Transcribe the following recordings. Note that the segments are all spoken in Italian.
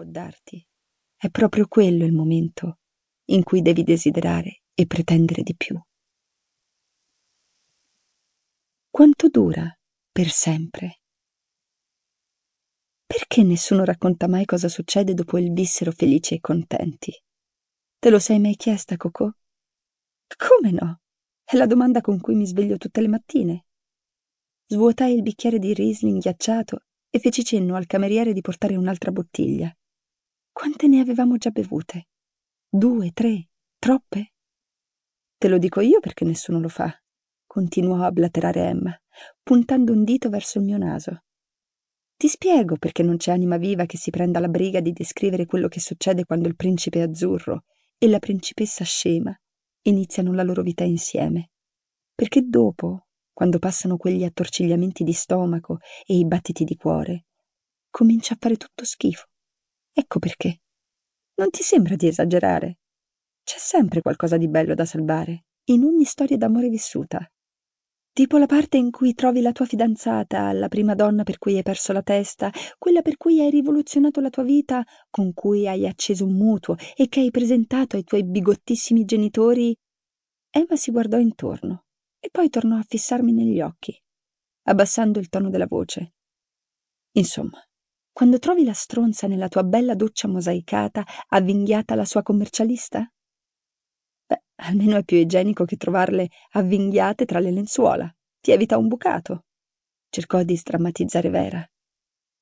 può darti. È proprio quello il momento in cui devi desiderare e pretendere di più. Quanto dura per sempre? Perché nessuno racconta mai cosa succede dopo il vissero felici e contenti? Te lo sei mai chiesta, Cocò? Come no? È la domanda con cui mi sveglio tutte le mattine. Svuotai il bicchiere di Riesling ghiacciato e feci cenno al cameriere di portare un'altra bottiglia. Quante ne avevamo già bevute? Due, tre, troppe? Te lo dico io perché nessuno lo fa, continuò a blaterare Emma, puntando un dito verso il mio naso. Ti spiego perché non c'è anima viva che si prenda la briga di descrivere quello che succede quando il principe azzurro e la principessa scema iniziano la loro vita insieme. Perché dopo, quando passano quegli attorcigliamenti di stomaco e i battiti di cuore, comincia a fare tutto schifo. Ecco perché. Non ti sembra di esagerare? C'è sempre qualcosa di bello da salvare, in ogni storia d'amore vissuta. Tipo la parte in cui trovi la tua fidanzata, la prima donna per cui hai perso la testa, quella per cui hai rivoluzionato la tua vita, con cui hai acceso un mutuo e che hai presentato ai tuoi bigottissimi genitori. Emma si guardò intorno e poi tornò a fissarmi negli occhi, abbassando il tono della voce. Insomma, quando trovi la stronza nella tua bella doccia mosaicata, avvinghiata alla sua commercialista? Beh, almeno è più igienico che trovarle avvinghiate tra le lenzuola. Ti evita un bucato. Cercò di sdrammatizzare Vera.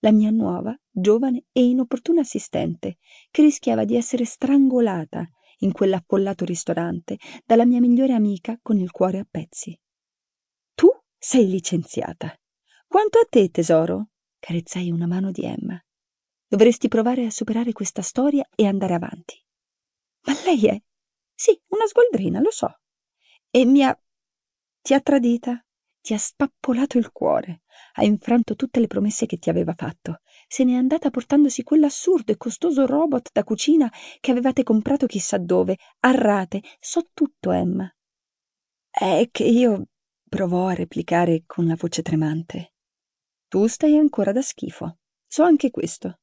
La mia nuova, giovane e inopportuna assistente, che rischiava di essere strangolata in quell'affollato ristorante dalla mia migliore amica con il cuore a pezzi. Tu sei licenziata. Quanto a te, tesoro? Carezzai una mano di Emma. Dovresti provare a superare questa storia e andare avanti. Ma lei è. Sì, una sgoldrina, lo so. E mi ha. ti ha tradita, ti ha spappolato il cuore, ha infranto tutte le promesse che ti aveva fatto. Se n'è andata portandosi quell'assurdo e costoso robot da cucina che avevate comprato chissà dove, a rate. So tutto, Emma. È che io. provò a replicare con la voce tremante. Tu stai ancora da schifo. So anche questo.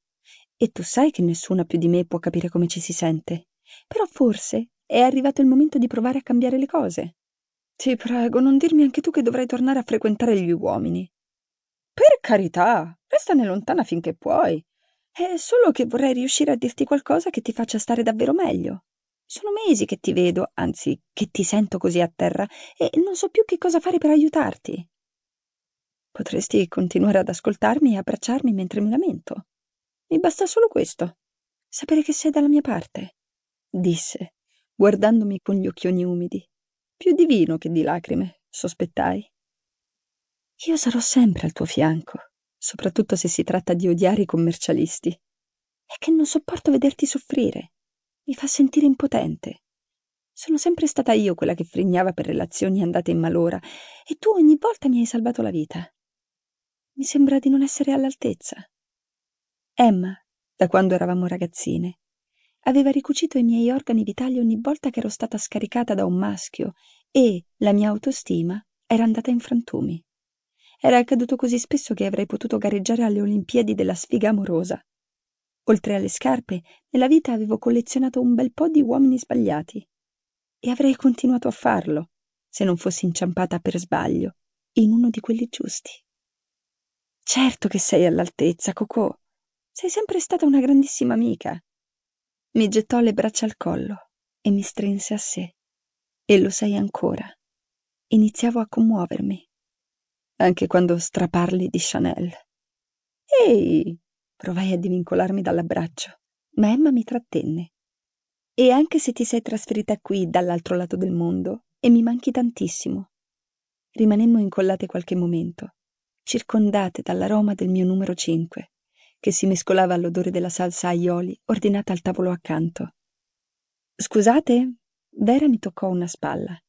E tu sai che nessuna più di me può capire come ci si sente. Però forse è arrivato il momento di provare a cambiare le cose. Ti prego, non dirmi anche tu che dovrai tornare a frequentare gli uomini. Per carità, restane lontana finché puoi. È solo che vorrei riuscire a dirti qualcosa che ti faccia stare davvero meglio. Sono mesi che ti vedo, anzi, che ti sento così a terra, e non so più che cosa fare per aiutarti. Potresti continuare ad ascoltarmi e abbracciarmi mentre mi lamento. Mi basta solo questo. Sapere che sei dalla mia parte, disse, guardandomi con gli occhioni umidi. Più di vino che di lacrime, sospettai. Io sarò sempre al tuo fianco, soprattutto se si tratta di odiare i commercialisti. È che non sopporto vederti soffrire. Mi fa sentire impotente. Sono sempre stata io quella che frignava per relazioni andate in malora, e tu ogni volta mi hai salvato la vita. Mi sembra di non essere all'altezza. Emma, da quando eravamo ragazzine, aveva ricucito i miei organi vitali ogni volta che ero stata scaricata da un maschio e la mia autostima era andata in frantumi. Era accaduto così spesso che avrei potuto gareggiare alle Olimpiadi della sfiga amorosa. Oltre alle scarpe, nella vita avevo collezionato un bel po' di uomini sbagliati. E avrei continuato a farlo, se non fossi inciampata per sbaglio in uno di quelli giusti. Certo che sei all'altezza, Cocò. Sei sempre stata una grandissima amica. Mi gettò le braccia al collo e mi strinse a sé. E lo sei ancora. Iniziavo a commuovermi. Anche quando straparli di Chanel. Ehi! Provai a divincolarmi dall'abbraccio, ma Emma mi trattenne. E anche se ti sei trasferita qui dall'altro lato del mondo e mi manchi tantissimo. Rimanemmo incollate qualche momento circondate dall'aroma del mio numero 5, che si mescolava all'odore della salsa aioli ordinata al tavolo accanto. Scusate? Vera mi toccò una spalla.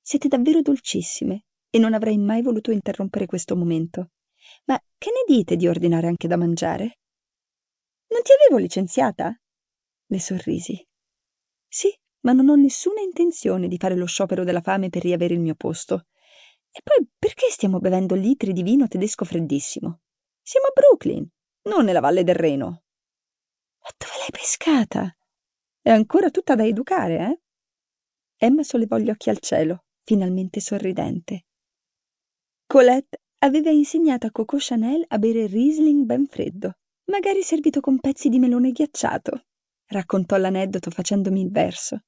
Siete davvero dolcissime e non avrei mai voluto interrompere questo momento. Ma che ne dite di ordinare anche da mangiare? Non ti avevo licenziata? Le sorrisi. Sì, ma non ho nessuna intenzione di fare lo sciopero della fame per riavere il mio posto. E poi perché stiamo bevendo litri di vino tedesco freddissimo? Siamo a Brooklyn, non nella Valle del Reno. Ma dove pescata. È ancora tutta da educare, eh? Emma sollevò gli occhi al cielo, finalmente sorridente. Colette aveva insegnato a Coco Chanel a bere Riesling ben freddo, magari servito con pezzi di melone ghiacciato, raccontò l'aneddoto facendomi il verso.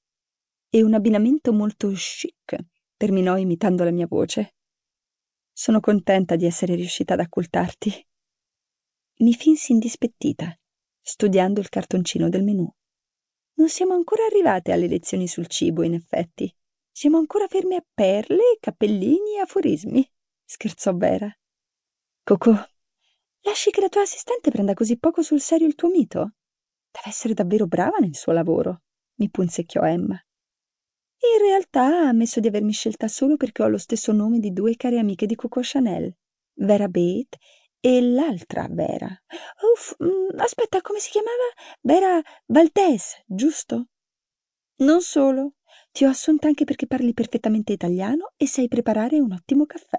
E un abbinamento molto chic, terminò imitando la mia voce. Sono contenta di essere riuscita ad occultarti. Mi finsi indispettita, studiando il cartoncino del menù. Non siamo ancora arrivate alle lezioni sul cibo, in effetti. Siamo ancora fermi a perle, cappellini e aforismi, scherzò Vera. Coco, lasci che la tua assistente prenda così poco sul serio il tuo mito? Deve essere davvero brava nel suo lavoro, mi punzecchiò Emma. In realtà ha ammesso di avermi scelta solo perché ho lo stesso nome di due care amiche di Coco Chanel, Vera Bate e l'altra Vera. Uff, mm, aspetta, come si chiamava? Vera Valdez, giusto? Non solo, ti ho assunta anche perché parli perfettamente italiano e sai preparare un ottimo caffè.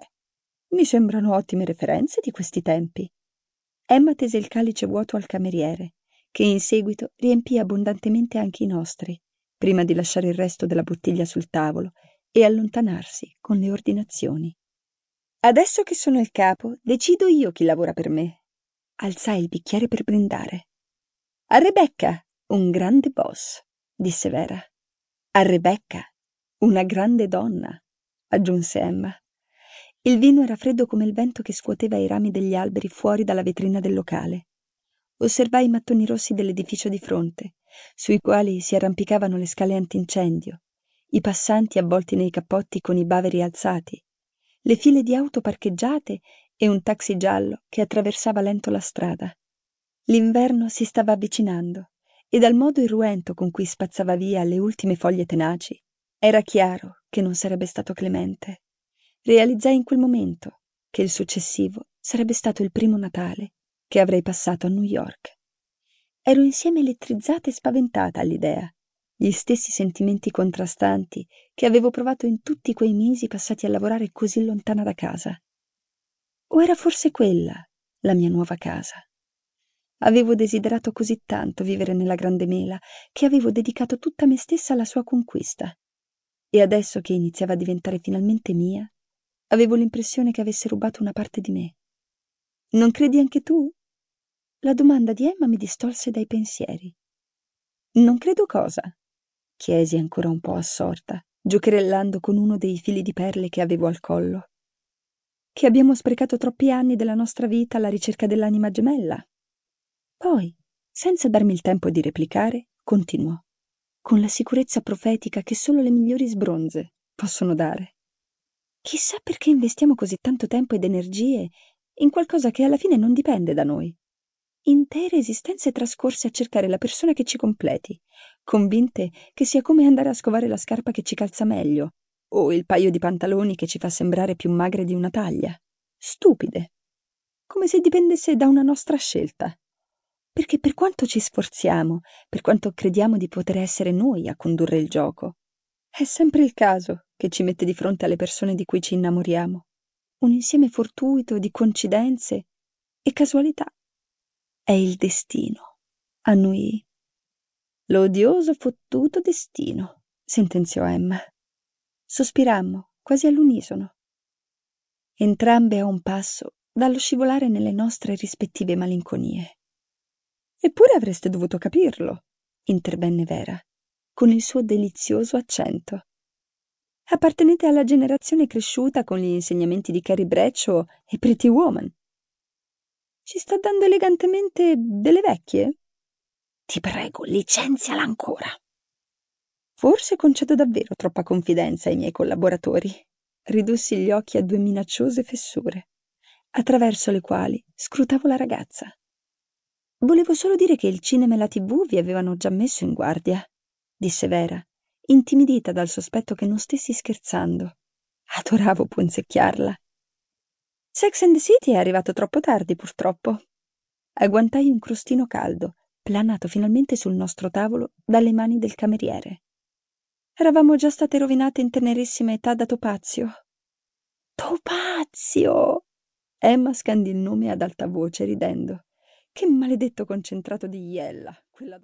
Mi sembrano ottime referenze di questi tempi. Emma tese il calice vuoto al cameriere, che in seguito riempì abbondantemente anche i nostri, prima di lasciare il resto della bottiglia sul tavolo e allontanarsi con le ordinazioni. Adesso che sono il capo, decido io chi lavora per me. Alzai il bicchiere per brindare. A Rebecca, un grande boss, disse Vera. A Rebecca, una grande donna, aggiunse Emma. Il vino era freddo come il vento che scuoteva i rami degli alberi fuori dalla vetrina del locale. Osservai i mattoni rossi dell'edificio di fronte, sui quali si arrampicavano le scale antincendio, i passanti avvolti nei cappotti con i baveri alzati, le file di auto parcheggiate e un taxi giallo che attraversava lento la strada. L'inverno si stava avvicinando e dal modo irruento con cui spazzava via le ultime foglie tenaci, era chiaro che non sarebbe stato clemente. Realizzai in quel momento che il successivo sarebbe stato il primo Natale che avrei passato a New York. Ero insieme elettrizzata e spaventata all'idea gli stessi sentimenti contrastanti che avevo provato in tutti quei mesi passati a lavorare così lontana da casa. O era forse quella la mia nuova casa? Avevo desiderato così tanto vivere nella grande mela che avevo dedicato tutta me stessa alla sua conquista. E adesso che iniziava a diventare finalmente mia, avevo l'impressione che avesse rubato una parte di me. Non credi anche tu? La domanda di Emma mi distolse dai pensieri. Non credo cosa? chiesi ancora un po' assorta, giocherellando con uno dei fili di perle che avevo al collo. Che abbiamo sprecato troppi anni della nostra vita alla ricerca dell'anima gemella. Poi, senza darmi il tempo di replicare, continuò, con la sicurezza profetica che solo le migliori sbronze possono dare. Chissà perché investiamo così tanto tempo ed energie in qualcosa che alla fine non dipende da noi intere esistenze trascorse a cercare la persona che ci completi, convinte che sia come andare a scovare la scarpa che ci calza meglio, o il paio di pantaloni che ci fa sembrare più magre di una taglia. Stupide. Come se dipendesse da una nostra scelta. Perché per quanto ci sforziamo, per quanto crediamo di poter essere noi a condurre il gioco, è sempre il caso che ci mette di fronte alle persone di cui ci innamoriamo. Un insieme fortuito di coincidenze e casualità. È il destino, annuì. L'odioso fottuto destino, sentenziò Emma. Sospirammo, quasi all'unisono. Entrambe a un passo dallo scivolare nelle nostre rispettive malinconie. Eppure avreste dovuto capirlo, intervenne Vera, con il suo delizioso accento. Appartenete alla generazione cresciuta con gli insegnamenti di Carrie Bradshaw e Pretty Woman. Ci sta dando elegantemente delle vecchie? Ti prego, licenziala ancora. Forse concedo davvero troppa confidenza ai miei collaboratori. Ridussi gli occhi a due minacciose fessure, attraverso le quali scrutavo la ragazza. Volevo solo dire che il cinema e la tv vi avevano già messo in guardia, disse Vera, intimidita dal sospetto che non stessi scherzando. Adoravo punzecchiarla. Sex and the City è arrivato troppo tardi, purtroppo. Agguantai un crostino caldo, planato finalmente sul nostro tavolo dalle mani del cameriere. Eravamo già state rovinate in tenerissima età da Topazio. Topazio! Emma scandì il nome ad alta voce, ridendo. Che maledetto concentrato di iella, quella donna.